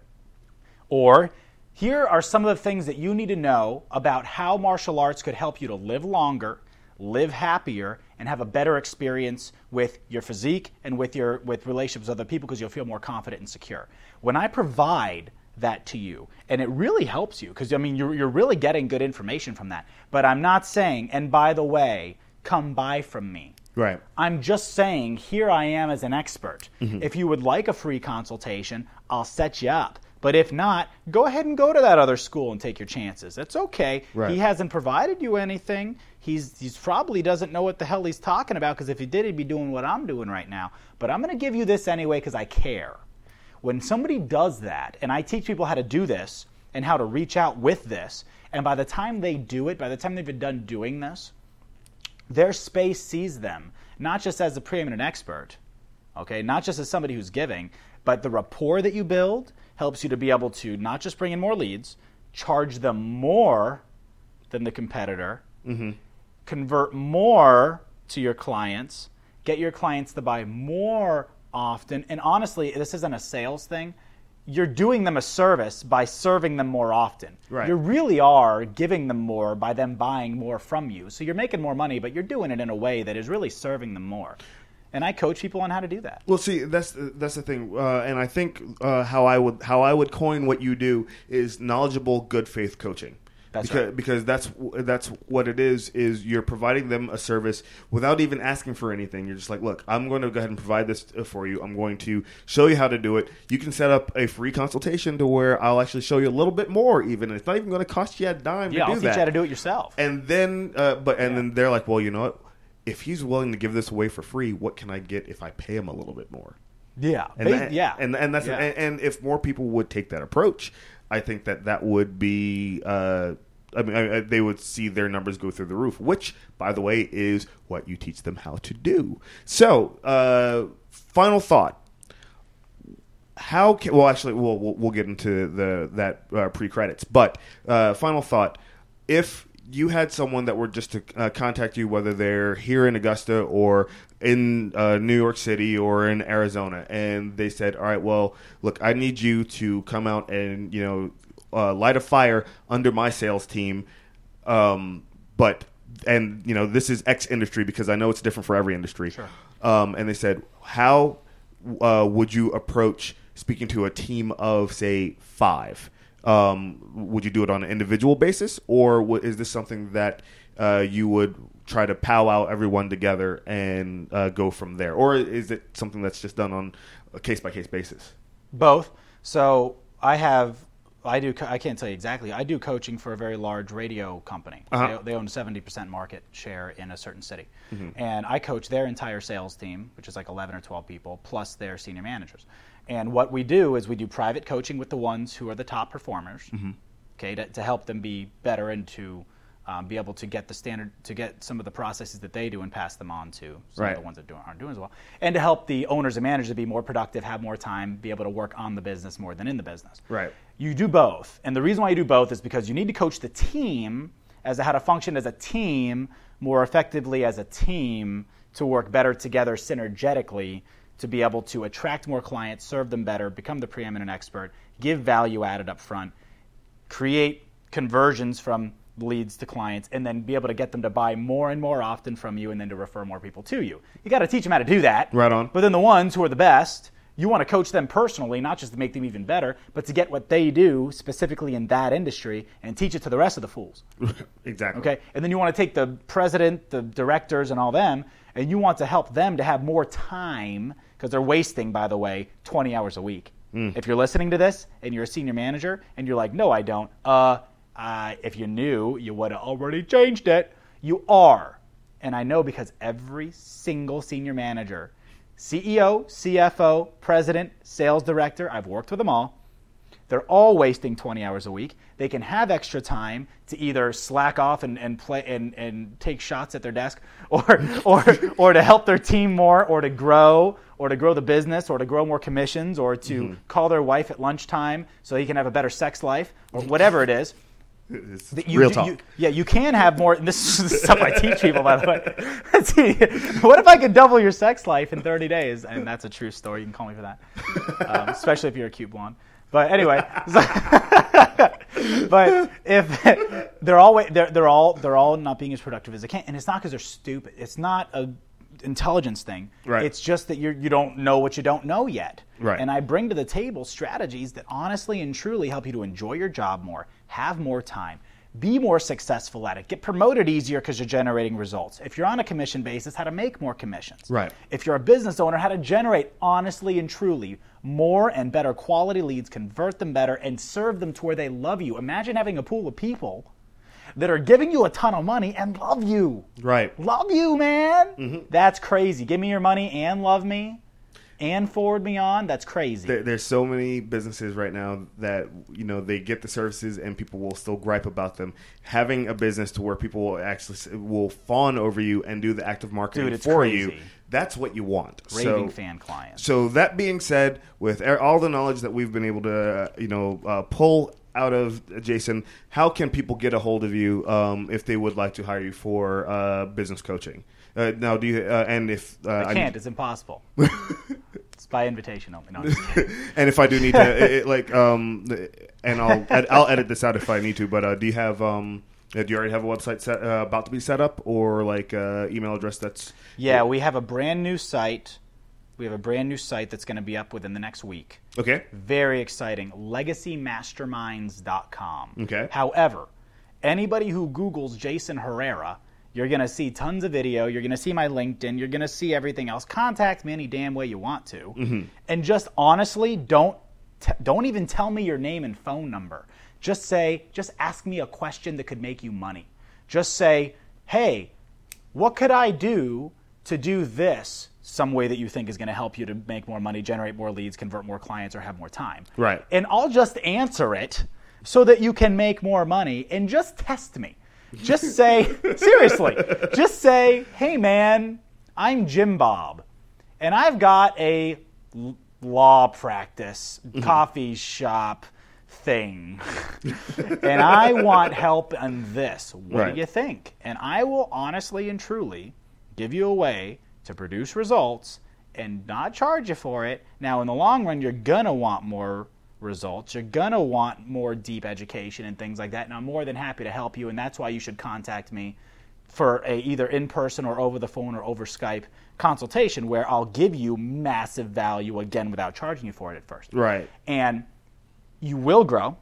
Or here are some of the things that you need to know about how martial arts could help you to live longer, live happier, and have a better experience with your physique and with your with relationships with other people because you'll feel more confident and secure. When I provide that to you, and it really helps you because I mean you're, you're really getting good information from that. But I'm not saying, and by the way, come buy from me. Right. I'm just saying, here I am as an expert. Mm-hmm. If you would like a free consultation, I'll set you up. But if not, go ahead and go to that other school and take your chances. That's okay. Right. He hasn't provided you anything. He's he's probably doesn't know what the hell he's talking about because if he did, he'd be doing what I'm doing right now. But I'm going to give you this anyway because I care. When somebody does that, and I teach people how to do this and how to reach out with this, and by the time they do it, by the time they've been done doing this, their space sees them not just as a preeminent expert, okay, not just as somebody who's giving, but the rapport that you build helps you to be able to not just bring in more leads, charge them more than the competitor, mm-hmm. convert more to your clients, get your clients to buy more often. And honestly, this isn't a sales thing. You're doing them a service by serving them more often. Right. You really are giving them more by them buying more from you. So you're making more money, but you're doing it in a way that is really serving them more. And I coach people on how to do that. Well, see, that's that's the thing, uh, and I think uh, how I would how I would coin what you do is knowledgeable, good faith coaching. That's because, right. because that's that's what it is. Is you're providing them a service without even asking for anything. You're just like, look, I'm going to go ahead and provide this uh, for you. I'm going to show you how to do it. You can set up a free consultation to where I'll actually show you a little bit more. Even it's not even going to cost you a dime Yeah, to I'll do teach that. you how to do it yourself. And then, uh, but and Yeah. then they're like, well, you know what? If he's willing to give this away for free, what can I get if I pay him a little bit more? yeah, And that- yeah, and and that's Yeah. and, and if more people would take that approach, I think that that would be. Uh, I mean, I, I- they would see their numbers go through the roof. Which, by the way, is what you teach them how to do. So, uh, final thought: How can well, actually, we'll we'll, we'll get into the that uh, pre credits. But uh, final thought: If you had someone that were just to uh, contact you, whether they're here in Augusta or in uh, New York City or in Arizona, and they said, "All right, well, look, I need you to come out and you know uh, light a fire under my sales team," um, but and you know this is X industry because I know it's different for every industry. Sure. Um, and they said, "How uh, would you approach speaking to a team of say five? Um, would you do it on an individual basis, or w- is this something that uh, you would try to powwow everyone together and uh, go from there, or is it something that's just done on a case by case basis? Both. So I have, I do. co- I can't tell you exactly. I do coaching for a very large radio company. Uh-huh. They, they own seventy percent market share in a certain city, Mm-hmm. and I coach their entire sales team, which is like eleven or twelve people, plus their senior managers. And what we do is we do private coaching with the ones who are the top performers, Mm-hmm. okay, to, to help them be better and to um, be able to get the standard, to get some of the processes that they do and pass them on to some Right. of the ones that do, aren't doing as well, and to help the owners and managers to be more productive, have more time, be able to work on the business more than in the business. Right. You do both, and the reason why you do both is because you need to coach the team as to how to function as a team more effectively as a team to work better together synergetically to be able to attract more clients, serve them better, become the preeminent expert, give value added up front, create conversions from leads to clients, and then be able to get them to buy more and more often from you and then to refer more people to you. You got to teach them how to do that. Right on. But then the ones who are the best, you want to coach them personally, not just to make them even better, but to get what they do specifically in that industry and teach it to the rest of the fools. exactly. Okay? And then you want to take the president, the directors, and all them, and you want to help them to have more time because they're wasting, by the way, 20 hours a week. If you're listening to this and you're a senior manager and you're like, no, I don't, uh, uh, if you knew, you would have already changed it. You are. And I know because every single senior manager CEO, CFO, president, sales director. I've worked with them all. They're all wasting 20 hours a week. They can have extra time to either slack off and, and play and, and take shots at their desk or, or, or to help their team more or to grow or to grow the business or to grow more commissions or to Mm-hmm. call their wife at lunchtime so he can have a better sex life or whatever it is. It's you- real talk. you- yeah, you can have more. And this is stuff I teach people, by the way. See. what if I could double your sex life in 30 days? And that's a true story. You can call me for that, um, especially if you're a cute blonde. But anyway, but if they're all they're, they're all they're all not being as productive as they can, and it's not because they're stupid. It's not a intelligence thing. Right. It's just that you you don't know what you don't know yet. Right. And I bring to the table strategies that honestly and truly help you to enjoy your job more, have more time, be more successful at it, get promoted easier because you're generating results. If you're on a commission basis, how to make more commissions. Right. If you're a business owner, how to generate honestly and truly more and better quality leads, convert them better, and serve them to where they love you. Imagine having a pool of people that are giving you a ton of money and love you. Right. Love you, man. That's crazy. Give me your money and love me and forward me on. That's crazy. There, there's so many businesses right now that you know they get the services and people will still gripe about them. Having a business to where people will actually will fawn over you and do the active marketing Dude, for crazy. you. That's what you want. Raving so, fan clients. So that being said, with all the knowledge that we've been able to, uh, you know, uh, pull out of Jason, how can people get a hold of you um, if they would like to hire you for uh, business coaching? Uh, now, do you? Uh, and if uh, I can't. It's impossible. it's by invitation only. No, I'm just kidding. and if I do need to, it, it, like, um, and I'll I'll edit this out if I need to. But uh, do you have um, uh, do you already have a website set, uh, about to be set up, or like uh, email address that's Yeah, we have a brand new site. We have a brand new site that's going to be up within the next week. Okay? Very exciting. LegacyMasterminds.com. Okay. However, anybody who Googles Jason Herrera, you're going to see tons of video. You're going to see my LinkedIn. You're going to see everything else. Contact me any damn way you want to. Mm-hmm. And just honestly, don't t- don't even tell me your name and phone number. Just say, just ask me a question that could make you money. Just say, hey, what could I do to do this some way that you think is going to help you to make more money, generate more leads, convert more clients, or have more time? Right. And I'll just answer it so that you can make more money and just test me. Just say, seriously, just say, hey man, I'm Jim Bob, and I've got a l- law practice, mm-hmm. coffee shop thing, and I want help on this. What Right. do you think? And I will honestly and truly give you a way to produce results and not charge you for it. Now, in the long run, you're gonna want more results. You're gonna want more deep education and things like that. And I'm more than happy to help you. And that's why you should contact me for a either in person or over the phone or over Skype consultation, where I'll give you massive value again without charging you for it at first. Right. And you will grow.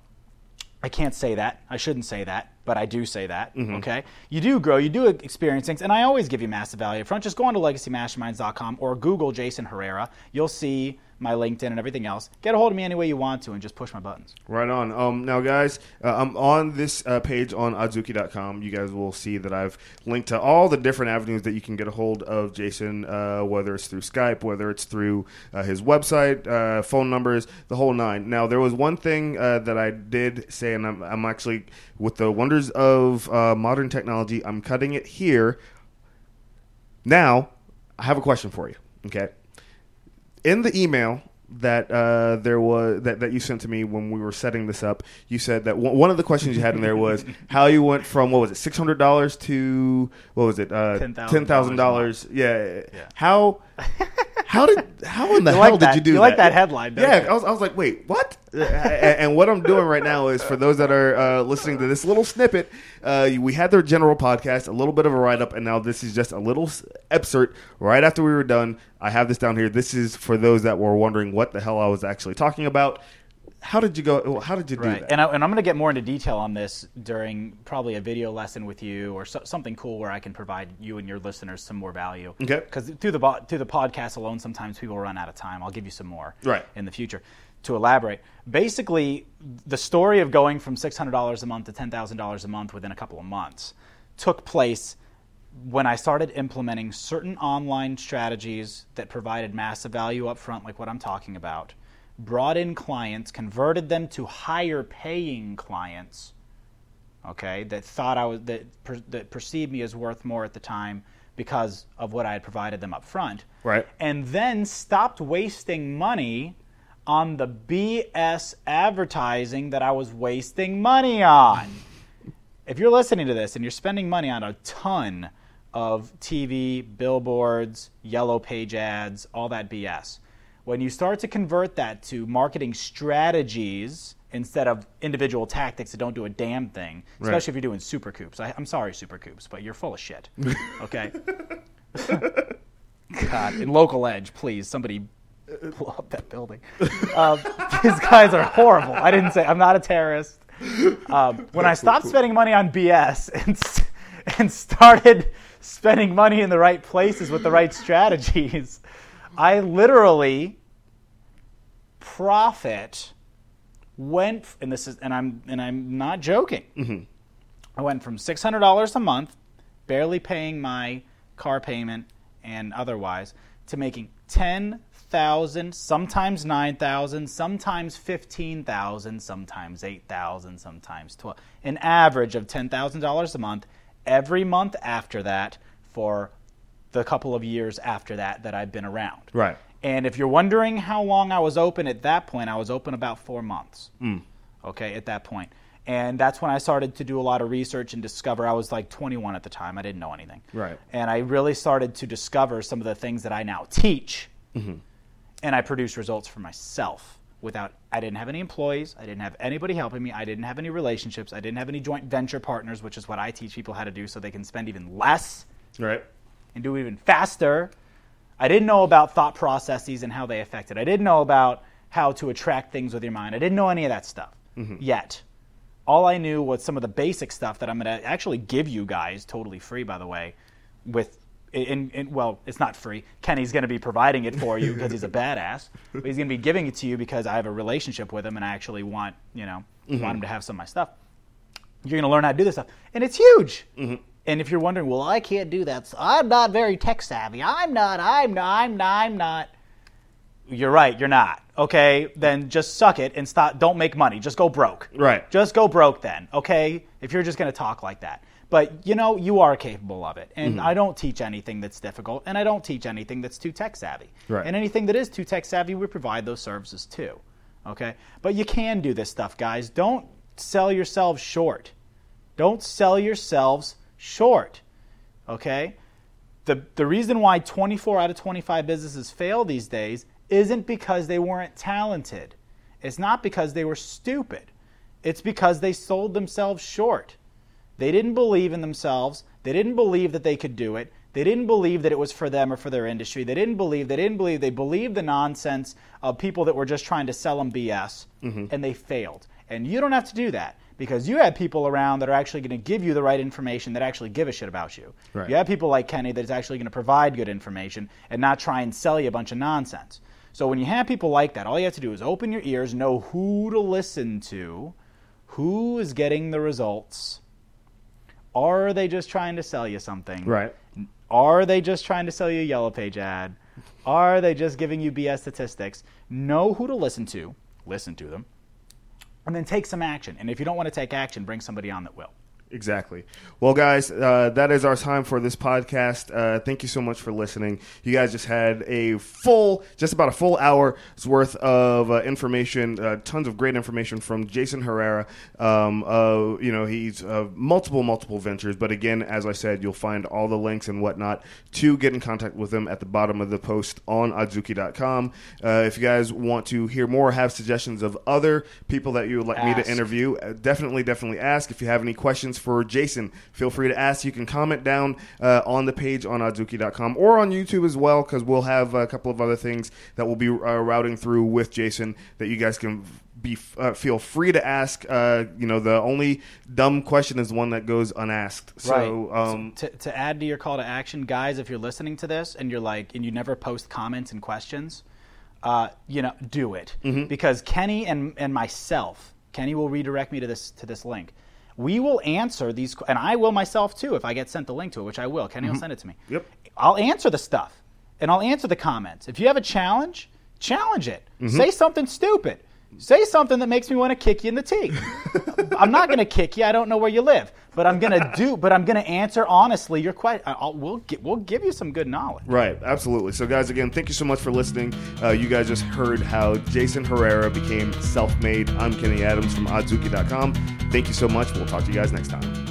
I can't say that. I shouldn't say that, but I do say that. Mm-hmm. Okay. You do grow. You do experience things, and I always give you massive value up front. Just go on to legacymasterminds.com or Google Jason Herrera. You'll see my LinkedIn and everything else. Get a hold of me any way you want to, and just push my buttons. Right on. Um, now, guys, uh, I'm on this uh, page on Adzuki.com. You guys will see that I've linked to all the different avenues that you can get a hold of Jason, uh, whether it's through Skype, whether it's through uh, his website, uh, phone numbers, the whole nine. Now, there was one thing uh, that I did say, and I'm, I'm actually, with the wonders of modern technology, I'm cutting it here. Now, I have a question for you. Okay in the email that uh, there was that, that you sent to me when we were setting this up, you said that one one of the questions you had in there was how you went from what was it six hundred dollars to what was it uh, $10,000 ten thousand dollars? Yeah. Yeah. How how did how in the You hell like did you do you that? like that headline, Yeah, you? I was, I was like, wait, what? and, and what I'm doing right now is for those that are uh, listening to this little snippet, uh, we had their general podcast, a little bit of a write up, and now this is just a little excerpt right after we were done. I have this down here. This is for those that were wondering what the hell I was actually talking about. How did you go? How did you do Right. that? And, I, and I'm going to get more into detail on this during probably a video lesson with you or so, something cool where I can provide you and your listeners some more value. Okay. Because through the through the podcast alone, sometimes people run out of time. I'll give you some more Right. in the future to elaborate. Basically, the story of going from $600 a month to $10,000 a month within a couple of months took place when I started implementing certain online strategies that provided massive value up front, like what I'm talking about, brought in clients, converted them to higher paying clients, okay, that thought I was that per, that perceived me as worth more at the time because of what I had provided them up front. Right. And then stopped wasting money on the BS advertising that I was wasting money on. if you're listening to this and you're spending money on a ton of TV, billboards, yellow page ads, all that BS, when you start to convert that to marketing strategies instead of individual tactics that don't do a damn thing, especially Right. if you're doing super coops. I, I'm sorry, super coops, but you're full of shit. Okay. God, in local edge, please, somebody blow up that building. Um, these guys are horrible. I didn't say I'm not a terrorist. Um, when I stopped spending money on BS and and started spending money in the right places with the right strategies, I literally profit went and this is and I'm and I'm not joking. Mm-hmm. I went from six hundred dollars a month, barely paying my car payment and otherwise, to making ten thousand, sometimes nine thousand, sometimes fifteen thousand, sometimes eight thousand, sometimes twelve. An average of ten thousand dollars a month every month after that for the couple of years after that that I've been around. Right. And if you're wondering how long I was open at that point, I was open about four months. Hmm. Okay, at that point. And that's when I started to do a lot of research and discover. I was like 21 at the time. I didn't know anything. Right. And I really started to discover some of the things that I now teach. Mm-hmm. And I produced results for myself without, I didn't have any employees. I didn't have anybody helping me. I didn't have any relationships. I didn't have any joint venture partners, which is what I teach people how to do so they can spend even less Right. and do even faster. I didn't know about thought processes and how they affect it. I didn't know about how to attract things with your mind. I didn't know any of that stuff mm-hmm. yet. All I knew was some of the basic stuff that I'm going to actually give you guys totally free, by the way. With in, in well, it's not free. Kenny's going to be providing it for you because he's a badass. But he's going to be giving it to you because I have a relationship with him and I actually want you know want mm-hmm. him to have some of my stuff you're going to learn how to do this stuff. And it's huge. Mm-hmm. And if you're wondering, well, I can't do that. so I'm not very tech savvy. I'm not. I'm not. I'm not. I'm not. You're right. You're not. Okay. Then just suck it and stop. Don't make money. Just go broke. Right. Just go broke then. Okay. If you're just going to talk like that. But you know, you are capable of it. And mm-hmm. I don't teach anything that's difficult. And I don't teach anything that's too tech savvy. Right. And anything that is too tech savvy, we provide those services too. Okay. But you can do this stuff, guys. Don't sell yourselves short. Don't sell yourselves short. Okay? The, the reason why 24 out of 25 businesses fail these days isn't because they weren't talented. It's not because they were stupid. It's because they sold themselves short. They didn't believe in themselves. They didn't believe that they could do it. They didn't believe that it was for them or for their industry. They didn't believe. They didn't believe. They believed the nonsense of people that were just trying to sell them BS, mm-hmm. and they failed. And you don't have to do that because you have people around that are actually going to give you the right information that actually give a shit about you. Right. You have people like Kenny that's actually going to provide good information and not try and sell you a bunch of nonsense. So when you have people like that, all you have to do is open your ears, know who to listen to, who is getting the results. Are they just trying to sell you something? Right. Are they just trying to sell you a yellow page ad? Are they just giving you BS statistics? Know who to listen to, listen to them, and then take some action. And if you don't want to take action, bring somebody on that will. Exactly. Well, guys, uh, that is our time for this podcast. Uh, thank you so much for listening. You guys just had a full, just about a full hour's worth of uh, information, uh, tons of great information from Jason Herrera. Um, uh, you know, he's uh, multiple, multiple ventures. But again, as I said, you'll find all the links and whatnot to get in contact with him at the bottom of the post on adzuki.com. Uh, if you guys want to hear more, have suggestions of other people that you would like me to interview, definitely, definitely ask. If you have any questions for Jason, feel free to ask. You can comment down uh, on the page on Adzuki.com or on YouTube as well, because we'll have a couple of other things that we'll be uh, routing through with Jason that you guys can be uh, feel free to ask. Uh, you know, the only dumb question is the one that goes unasked. So, um, to, to add to your call to action, guys, if you're listening to this and you're like, and you never post comments and questions, uh, you know, do it Mm-hmm. because Kenny and and myself, Kenny will redirect me to this to this link. We will answer these, and I will myself too if I get sent the link to it, which I will. Kenny will send it to me. Mm-hmm. Yep. I'll answer the stuff, and I'll answer the comments. If you have a challenge, challenge it. Mm-hmm. Say something stupid. Say something that makes me want to kick you in the teeth. I'm not going to kick you. I don't know where you live, but I'm going to do. But I'm going to answer honestly your question. I'll, we'll get, we'll give you some good knowledge. Right, absolutely. So, guys, again, thank you so much for listening. Uh, you guys just heard how Jason Herrera became self made. I'm Kenny Adams from Adzuki.com. Thank you so much. We'll talk to you guys next time.